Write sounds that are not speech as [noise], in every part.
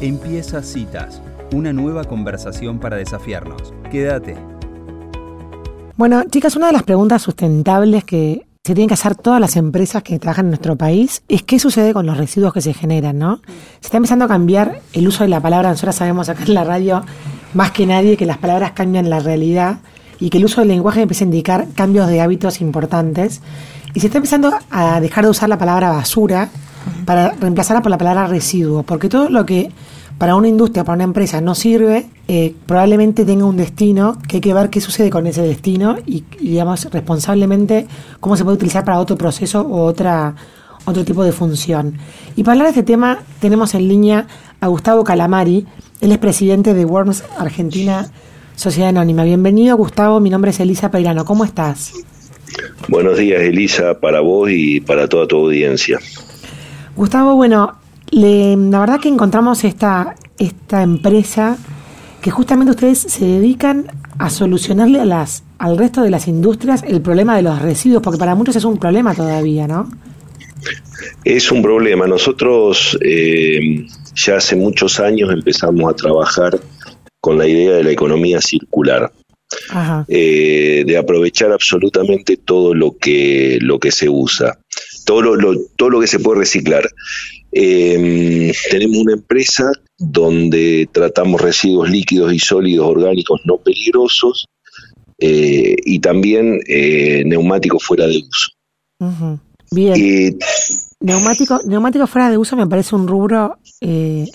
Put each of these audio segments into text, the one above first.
Empieza Citas, una nueva conversación para desafiarnos. Quédate. Bueno, chicas, una de las preguntas sustentables que se tienen que hacer todas las empresas que trabajan en nuestro país es qué sucede con los residuos que se generan, ¿no? Se está empezando a cambiar el uso de la palabra. Nosotros sabemos acá en la radio más que nadie que las palabras cambian la realidad y que el uso del lenguaje empieza a indicar cambios de hábitos importantes. Y se está empezando a dejar de usar la palabra basura para reemplazarla por la palabra residuo, porque todo lo que para una industria, para una empresa no sirve, eh, probablemente tenga un destino que hay que ver qué sucede con ese destino y, digamos, responsablemente cómo se puede utilizar para otro proceso o otra, otro tipo de función. Y para hablar de este tema tenemos en línea a Gustavo Calamari, él es presidente de Worms Argentina Sociedad Anónima. Bienvenido Gustavo, mi nombre es Elisa Peirano, ¿cómo estás? Buenos días Elisa, para vos y para toda tu audiencia. Gustavo, bueno, la verdad que encontramos esta, esta empresa que justamente ustedes se dedican a solucionarle a las, al resto de las industrias el problema de los residuos, porque para muchos es un problema todavía, ¿no? Es un problema. Nosotros eh, ya hace muchos años empezamos a trabajar con la idea de la economía circular. Eh, de aprovechar absolutamente todo lo que lo que se usa todo lo, todo lo que se puede reciclar eh, tenemos una empresa donde tratamos residuos líquidos y sólidos orgánicos no peligrosos eh, y también eh, neumáticos fuera de uso. Bien. neumático, neumático fuera de uso me parece un rubro eh,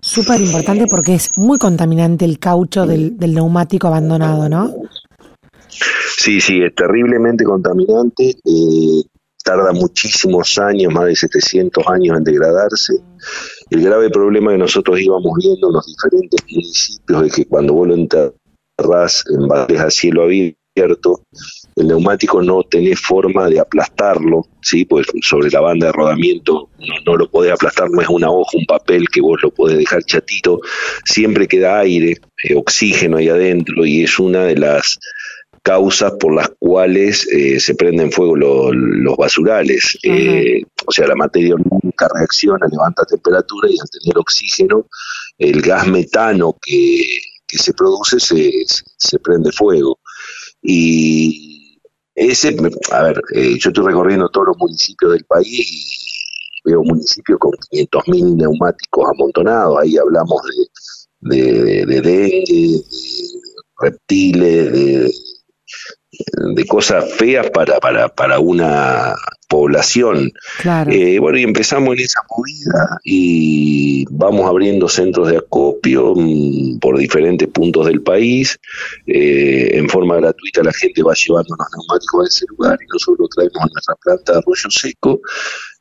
súper importante porque es muy contaminante el caucho del, del neumático abandonado, ¿no? Sí, sí, es terriblemente contaminante. Eh, tarda muchísimos años, más de 700 años en degradarse. El grave problema que nosotros íbamos viendo en los diferentes municipios es que cuando vos lo enterrás en bares a cielo abierto, el neumático no tenés forma de aplastarlo, ¿sí? pues sobre la banda de rodamiento no, lo podés aplastar, no es una hoja, un papel que vos lo podés dejar chatito, siempre queda aire, eh, oxígeno ahí adentro y es una de las causas por las cuales eh, se prenden fuego los basurales. Eh, o sea, la materia nunca reacciona, levanta temperatura y al tener oxígeno, el gas metano que, se produce se, se, prende fuego. Y ese, a ver, eh, yo estoy recorriendo todos los municipios del país y veo municipios con 500.000 neumáticos amontonados, ahí hablamos de, de, de dengue, de reptiles, de de cosas feas para, para, para una población. Eh, bueno, y empezamos en esa movida y vamos abriendo centros de acopio mm, por diferentes puntos del país. Eh, en forma gratuita la gente va llevando los neumáticos a ese lugar y nosotros lo traemos a nuestra planta de Arroyo Seco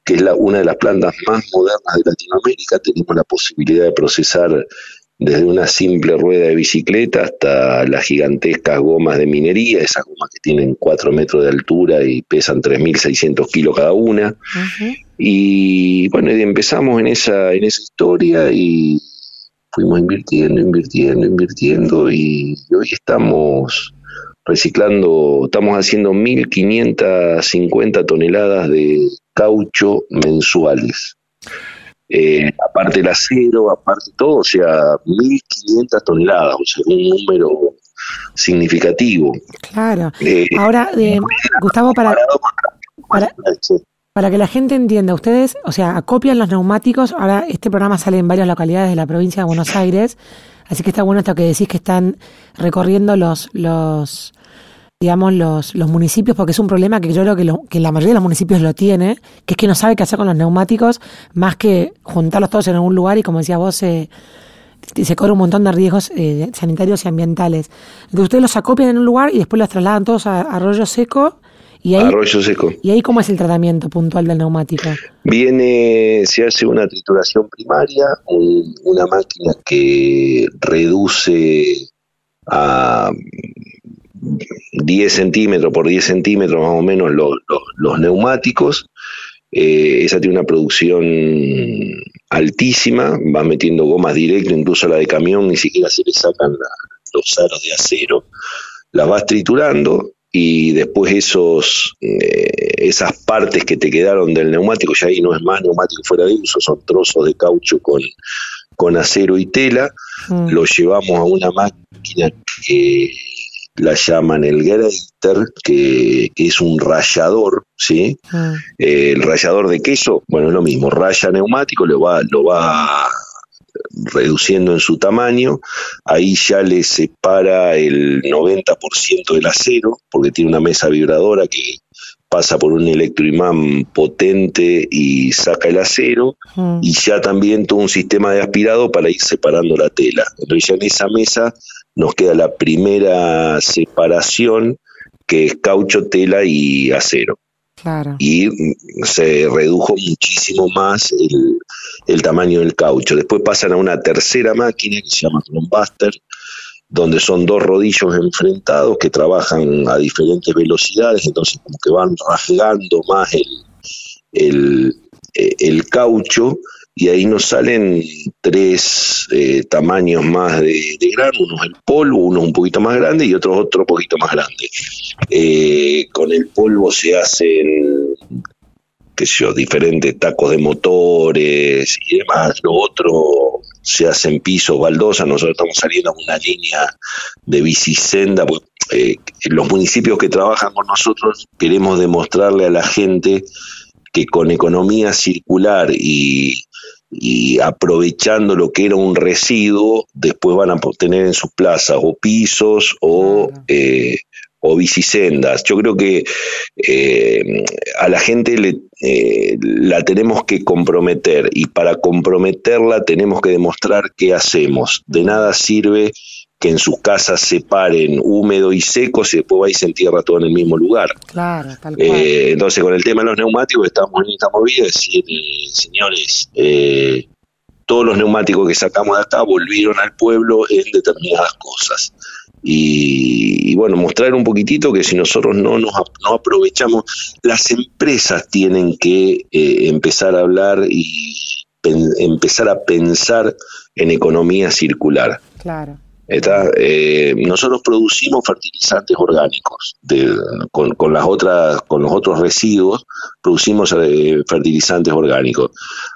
que es la, una de las plantas más modernas de Latinoamérica. Tenemos la posibilidad de procesar desde una simple rueda de bicicleta hasta las gigantescas gomas de minería, esas gomas que tienen 4 metros de altura y pesan 3.600 kilos cada una. Y bueno, empezamos en esa, en esa historia y fuimos invirtiendo, invirtiendo, invirtiendo y hoy estamos reciclando, estamos haciendo 1.550 toneladas de caucho mensuales eh, aparte el acero, aparte todo, o sea, 1.500 toneladas, o sea, un número significativo. Claro. Eh, Ahora, eh, Gustavo, para, para, que la gente entienda, ustedes, o sea, acopian los neumáticos, ahora este programa sale en varias localidades de la provincia de Buenos Aires, así que está bueno esto que decís que están recorriendo los, los digamos, los, los municipios, porque es un problema que yo creo que, lo, que la mayoría de los municipios lo tiene, que es que no sabe qué hacer con los neumáticos, más que juntarlos todos en algún lugar y, como decía vos, se, se corre un montón de riesgos eh, sanitarios y ambientales. Entonces ustedes los acopian en un lugar y después los trasladan todos a, Arroyo Seco. Y ahí, Arroyo Seco. ¿Y ahí cómo es el tratamiento puntual del neumático? Viene, se hace una trituración primaria, una máquina que reduce a 10 centímetros por 10 centímetros más o menos los neumáticos. Eh, esa tiene una producción altísima, va metiendo gomas directo, incluso la de camión, ni siquiera se le sacan los aros de acero, las vas triturando y después esos eh, esas partes que te quedaron del neumático, ya ahí no es más neumático fuera de uso, son trozos de caucho con, con acero y tela, Mm. lo llevamos a una máquina que la llaman el grater, que, que es un rallador, ¿sí? Mm. Eh, el rallador de queso, bueno, es lo mismo, raya neumático, lo va, lo va reduciendo en su tamaño, ahí ya le separa el 90% del acero, porque tiene una mesa vibradora que pasa por un electroimán potente y saca el acero, Mm. y ya también todo un sistema de aspirado para ir separando la tela. Entonces ya en esa mesa nos queda la primera separación, que es caucho, tela y acero Claro. y mm, se redujo muchísimo más el, el tamaño del caucho. Después pasan a una tercera máquina que se llama Chrombuster, donde son dos rodillos enfrentados que trabajan a diferentes velocidades, entonces como que van rasgando más el, el, eh, el caucho y ahí nos salen tres eh, tamaños más de, de grano, uno es el polvo, uno un poquito más grande y otro otro poquito más grande. Eh, con el polvo se hacen qué sé yo, diferentes tacos de motores y demás. Lo otro se hacen pisos, baldosas. Nosotros estamos saliendo a una línea de bicisenda. eh, los municipios que trabajan con nosotros queremos demostrarle a la gente que con economía circular y, y aprovechando lo que era un residuo, después van a tener en sus plazas o pisos o, Claro. eh, o bicisendas. Yo creo que eh, a la gente le, eh, la tenemos que comprometer y para comprometerla tenemos que demostrar qué hacemos. De nada sirve que en sus casas separen húmedo y seco si después va y se entierra todo en el mismo lugar. Claro, tal cual. Eh, entonces, con el tema de los neumáticos, estamos en esta movida, decir, eh, señores, eh, todos los neumáticos que sacamos de acá volvieron al pueblo en determinadas cosas. Y, y bueno, mostrar un poquitito que si nosotros no nos no aprovechamos, las empresas tienen que eh, empezar a hablar y pen- empezar a pensar en economía circular. claro. Eh, nosotros producimos fertilizantes orgánicos con, los otros residuos, producimos eh, fertilizantes orgánicos.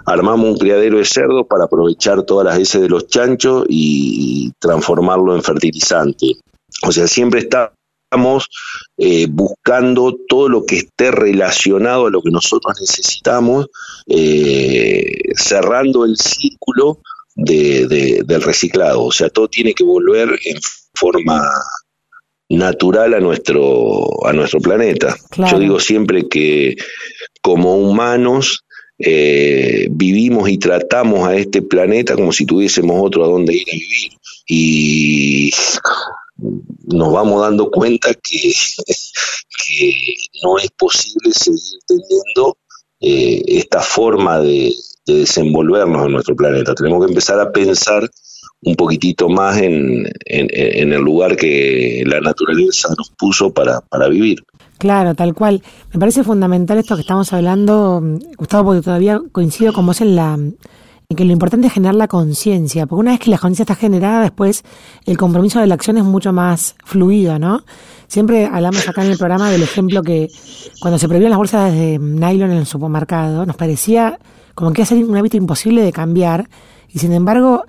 Armamos un criadero de cerdos para aprovechar todas las heces de los chanchos y, transformarlo en fertilizante. O sea, siempre estamos eh, buscando todo lo que esté relacionado a lo que nosotros necesitamos, cerrando el círculo de, de- del reciclado. O sea, todo tiene que volver en forma natural a nuestro, a nuestro planeta. Claro. Yo digo siempre que como humanos eh, vivimos y tratamos a este planeta como si tuviésemos otro a donde ir a vivir. Y nos vamos dando cuenta que, que no es posible seguir teniendo eh, esta forma de, de desenvolvernos en nuestro planeta. Tenemos que empezar a pensar un poquitito más en, en- el lugar que la naturaleza nos puso para, para vivir. Claro, tal cual. Me parece fundamental esto que estamos hablando, Gustavo, porque todavía coincido con vos en la en que lo importante es generar la conciencia, porque una vez que la conciencia está generada, después el compromiso de la acción es mucho más fluido, ¿no? Siempre hablamos acá en el programa del ejemplo que cuando se prohibieron las bolsas de nylon en el supermercado, nos parecía como que ser un hábito imposible de cambiar, y sin embargo,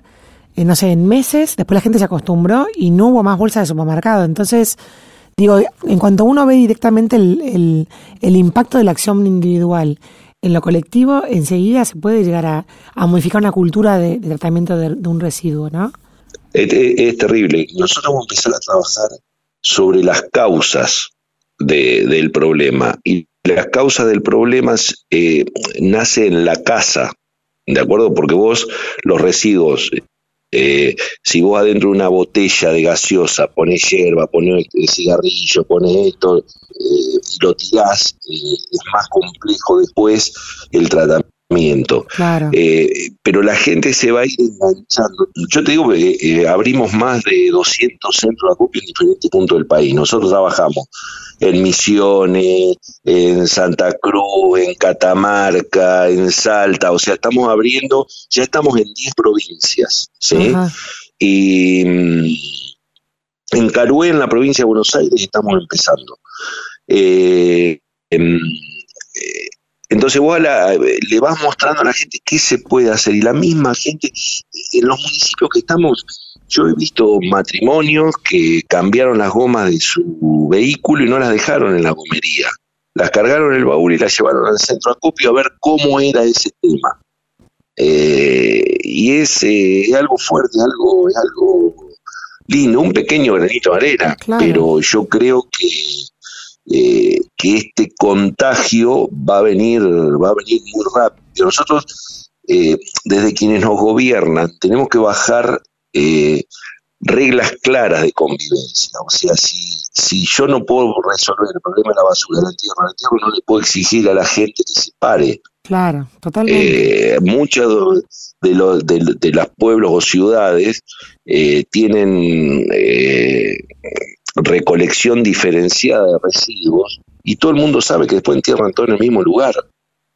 eh, no sé, en meses, después la gente se acostumbró y no hubo más bolsas de supermercado. Entonces, Digo, en cuanto uno ve directamente el, el, impacto de la acción individual en lo colectivo, enseguida se puede llegar a, a modificar una cultura de, tratamiento de, un residuo, ¿no? Es, terrible. Nosotros vamos a empezar a trabajar sobre las causas de- del problema. Las causas del problema eh, nace en la casa, ¿de acuerdo? Porque vos los residuos, eh, si vos adentro de una botella de gaseosa pones hierba, pones eh, cigarrillo, pones esto, eh, y lo tirás, es más complejo después el tratamiento. Claro. Eh, pero la gente se va a ir enganchando. Yo te digo que eh, abrimos más de 200 centros de acopio en diferentes puntos del país. Nosotros trabajamos en Misiones, en Santa Cruz, en Catamarca, en Salta, o sea, estamos abriendo, ya estamos en 10 provincias, ¿sí? Ajá. Y mm, en Carué, en la provincia de Buenos Aires, estamos empezando. Eh, em, eh, entonces vos le vas mostrando a la gente qué se puede hacer y la misma gente, en los municipios que estamos, yo he visto matrimonios que cambiaron las gomas de su vehículo y no las dejaron en la gomería. Las cargaron en el baúl y las llevaron al centro acopio a ver cómo era ese tema. Eh, y es, eh, algo fuerte, algo, es algo lindo, un pequeño granito de arena, pero yo creo que eh, que este contagio va a venir, va a venir muy rápido. Nosotros, eh, desde quienes nos gobiernan, tenemos que bajar eh, reglas claras de convivencia. O sea, si, si yo no puedo resolver el problema de la basura, la tierra, la tierra no le puedo exigir a la gente que se pare. Claro, totalmente. muchos de los de, de los pueblos o ciudades tienen recolección diferenciada de residuos y todo el mundo sabe que después entierran todo en el mismo lugar.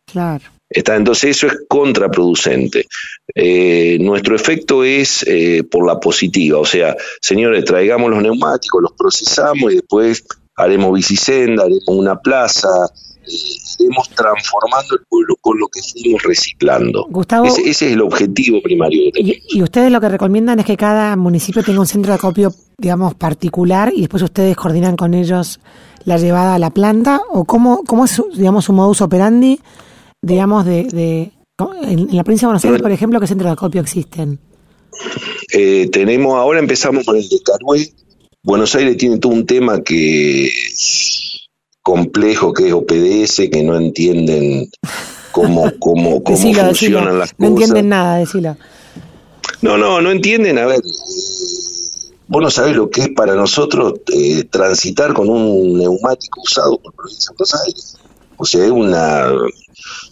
Claro. Está, entonces eso es contraproducente. Eh, nuestro efecto es eh, por la positiva, o sea, señores, traigamos los neumáticos, los procesamos y después haremos bicisenda, haremos una plaza, iremos transformando el pueblo con lo que fuimos reciclando. Gustavo, ese, es el objetivo primario. Y, y, ustedes lo que recomiendan es que cada municipio tenga un centro de acopio, digamos, particular y después ustedes coordinan con ellos la llevada a la planta o cómo, cómo es, digamos, su modus operandi, digamos, de, de en, la provincia de Buenos Aires, por ejemplo, ¿qué centros de acopio existen? Eh, tenemos, ahora empezamos con el de Carué. Buenos Aires tiene todo un tema que complejo que es OPDS, que no entienden cómo, [laughs] cómo, cómo funcionan las cosas. No entienden nada, decilo. No, no, no entienden. A ver, vos no sabés lo que es para nosotros eh, transitar con un neumático usado por provincia de Buenos Aires. O sea, es una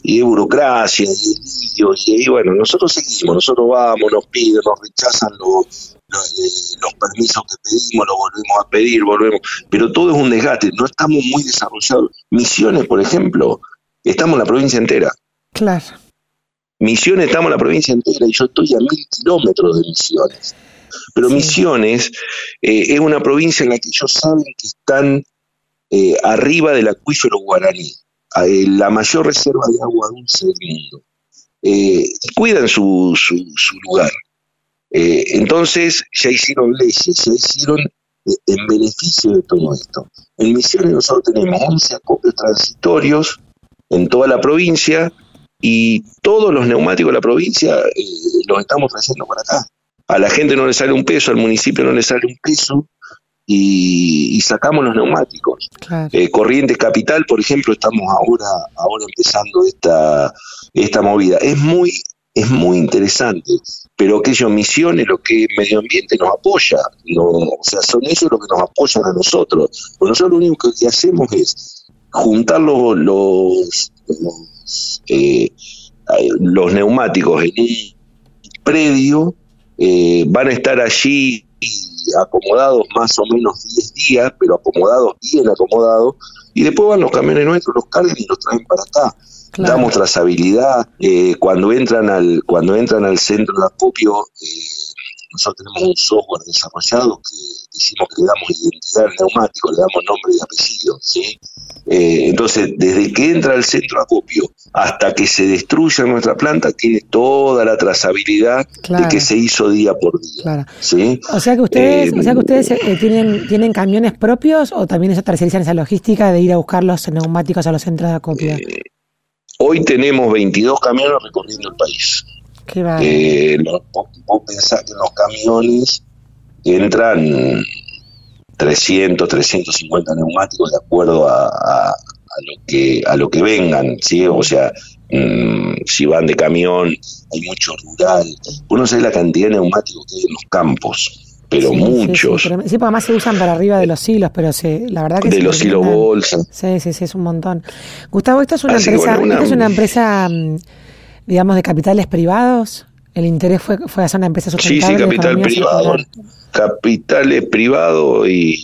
y burocracia, y, y, y, bueno, nosotros seguimos, nosotros vamos, nos piden, nos rechazan los, los, permisos que pedimos, los volvemos a pedir, volvemos, pero todo es un desgaste, no estamos muy desarrollados. Misiones, por ejemplo, estamos en la provincia entera. Claro. Misiones, estamos en la provincia entera y yo estoy a mil kilómetros de Misiones. Pero Misiones eh, es una provincia en la que ellos saben que están eh, arriba del acuífero guaraní, eh, la mayor reserva de agua dulce del mundo. y cuidan su, su, su lugar. Eh, entonces ya hicieron leyes, ya hicieron eh, en beneficio de todo esto. En Misiones nosotros tenemos 11 acopios transitorios en toda la provincia y todos los neumáticos de la provincia eh, los estamos trayendo para acá. A la gente no le sale un peso, al municipio no le sale un peso y, sacamos los neumáticos. Corrientes Capital, por ejemplo, estamos ahora, ahora empezando esta, esta movida. Es muy es muy interesante, pero aquellos misiones, lo que medio ambiente nos apoya, no, o sea, son ellos los que nos apoyan a nosotros. Nosotros lo único que hacemos es juntar los, los, eh, los, neumáticos en un predio, eh, van a estar allí acomodados más o menos 10 días, pero acomodados, bien acomodados, y después van los camiones nuestros, los cargan y los traen para acá damos trazabilidad. Eh, cuando entran al cuando entran al centro de acopio, eh, nosotros tenemos un software desarrollado que decimos que le damos identidad al neumático, le damos nombre y apellido. ¿sí? Eh, entonces, desde que entra al centro de acopio hasta que se destruya nuestra planta, tiene toda la trazabilidad de que se hizo día por día. ¿sí? O sea que ustedes, o sea que ustedes tienen, tienen camiones propios o también eso tercerizan esa logística de ir a buscar los neumáticos a los centros de acopio. Hoy tenemos 22 camiones recorriendo el país. Qué eh, vos, pensás que en los camiones entran 300, 350 neumáticos de acuerdo a, lo que a lo que vengan, ¿sí? O sea, mm, si van de camión, hay mucho rural. Uno sabe la cantidad de neumáticos que hay en los campos pero muchos. Sí, porque además se usan para arriba de los hilos, pero sí, la verdad que De los hilos bolsa. Sí, sí, sí, es un montón. Gustavo, ¿esto es una empresa, es una empresa, mm, digamos, de capitales privados? ¿El interés fue, fue hacer una empresa sustentable? Sí, sí, capital privado. Capitales privados y,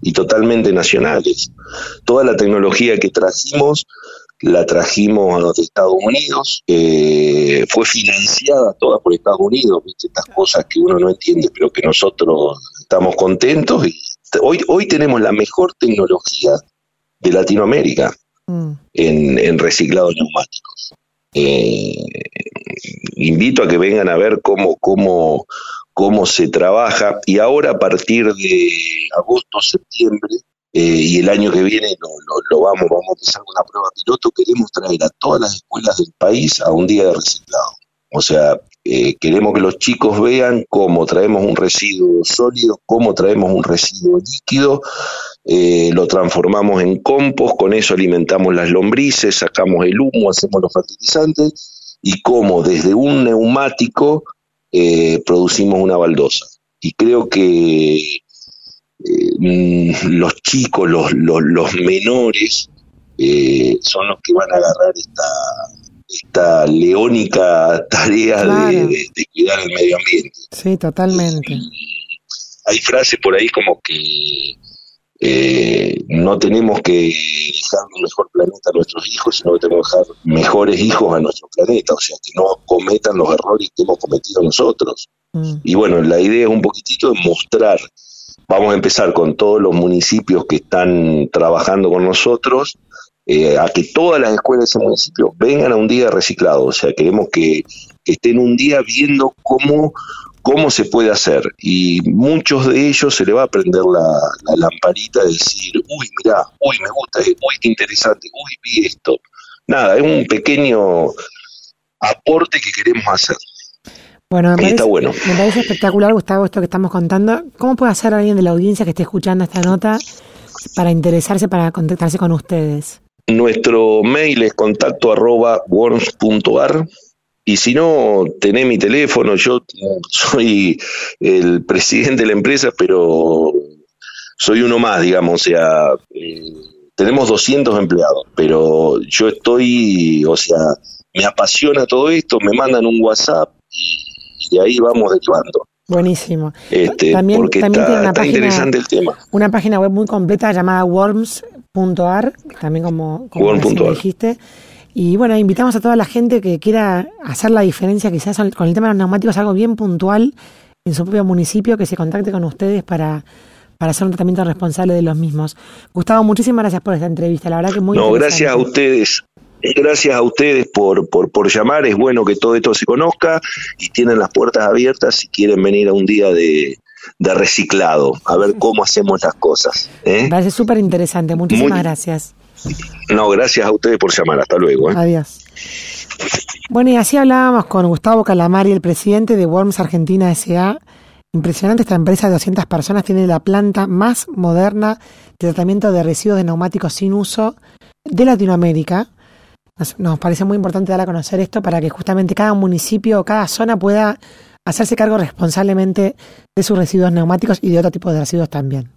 y totalmente nacionales. Toda la tecnología que trajimos la trajimos a los Estados Unidos, eh, fue financiada toda por Estados Unidos, ¿viste? estas cosas que uno no entiende, pero que nosotros estamos contentos y hoy, hoy tenemos la mejor tecnología de Latinoamérica. mm. en, en reciclado neumáticos. Eh, invito a que vengan a ver cómo, cómo, cómo se trabaja y ahora a partir de agosto, septiembre eh, y el año que viene lo, vamos, vamos a empezar una prueba piloto, queremos traer a todas las escuelas del país a un día de reciclado. O sea, eh, queremos que los chicos vean cómo traemos un residuo sólido, cómo traemos un residuo líquido, eh, lo transformamos en compost, con eso alimentamos las lombrices, sacamos el humo, hacemos los fertilizantes y cómo desde un neumático eh, producimos una baldosa. Y creo que mm, los chicos, los, los menores, son los que van a agarrar esta, esta leónica tarea de, cuidar el medio ambiente. Sí, totalmente. hay frases por ahí como que eh, no tenemos que dejar un mejor planeta a nuestros hijos, sino que tenemos que dejar mejores hijos a nuestro planeta, o sea, que no cometan los errores que hemos cometido nosotros. Mm. Y bueno, la idea es un poquitito de mostrar, vamos a empezar con todos los municipios que están trabajando con nosotros, eh, a que todas las escuelas de ese municipio vengan a un día reciclado. O sea, queremos que, estén un día viendo cómo, cómo se puede hacer. Y muchos de ellos se le va a prender la, lamparita de decir, uy, mirá, uy, me gusta, uy, qué interesante, uy, vi esto. Nada, es un pequeño aporte que queremos hacer. Bueno, me parece, bueno. me parece espectacular, Gustavo, esto que estamos contando. ¿Cómo puede hacer alguien de la audiencia que esté escuchando esta nota para interesarse, para contactarse con ustedes? Nuestro mail es contacto arroba worms.ar y si no, tenés mi teléfono, yo soy el presidente de la empresa, pero soy uno más, digamos, o sea, eh, tenemos 200 empleados, pero yo estoy, o sea, me apasiona todo esto, me mandan un WhatsApp y, ahí vamos derivando. Buenísimo. Este, también, porque está, interesante el tema. Una página web muy completa llamada Worms .ar, también como, como dijiste. Y bueno, invitamos a toda la gente que quiera hacer la diferencia quizás con el tema de los neumáticos, algo bien puntual en su propio municipio, que se contacte con ustedes para, para hacer un tratamiento responsable de los mismos. Gustavo, muchísimas gracias por esta entrevista, la verdad que muy No, gracias a ustedes. Gracias a ustedes por, por, por llamar, es bueno que todo esto se conozca y tienen las puertas abiertas si quieren venir a un día de, de reciclado, a ver cómo hacemos las cosas. ¿eh? Me parece súper interesante, muchísimas gracias. No, gracias a ustedes por llamar, hasta luego. ¿eh? Adiós. Bueno, y así hablábamos con Gustavo Calamari, el presidente de Worms Argentina S.A. Impresionante esta empresa de 200 personas, tiene la planta más moderna de tratamiento de residuos de neumáticos sin uso de Latinoamérica. Nos, nos parece muy importante dar a conocer esto para que justamente cada municipio, cada zona pueda hacerse cargo responsablemente de sus residuos neumáticos y de otro tipo de residuos también.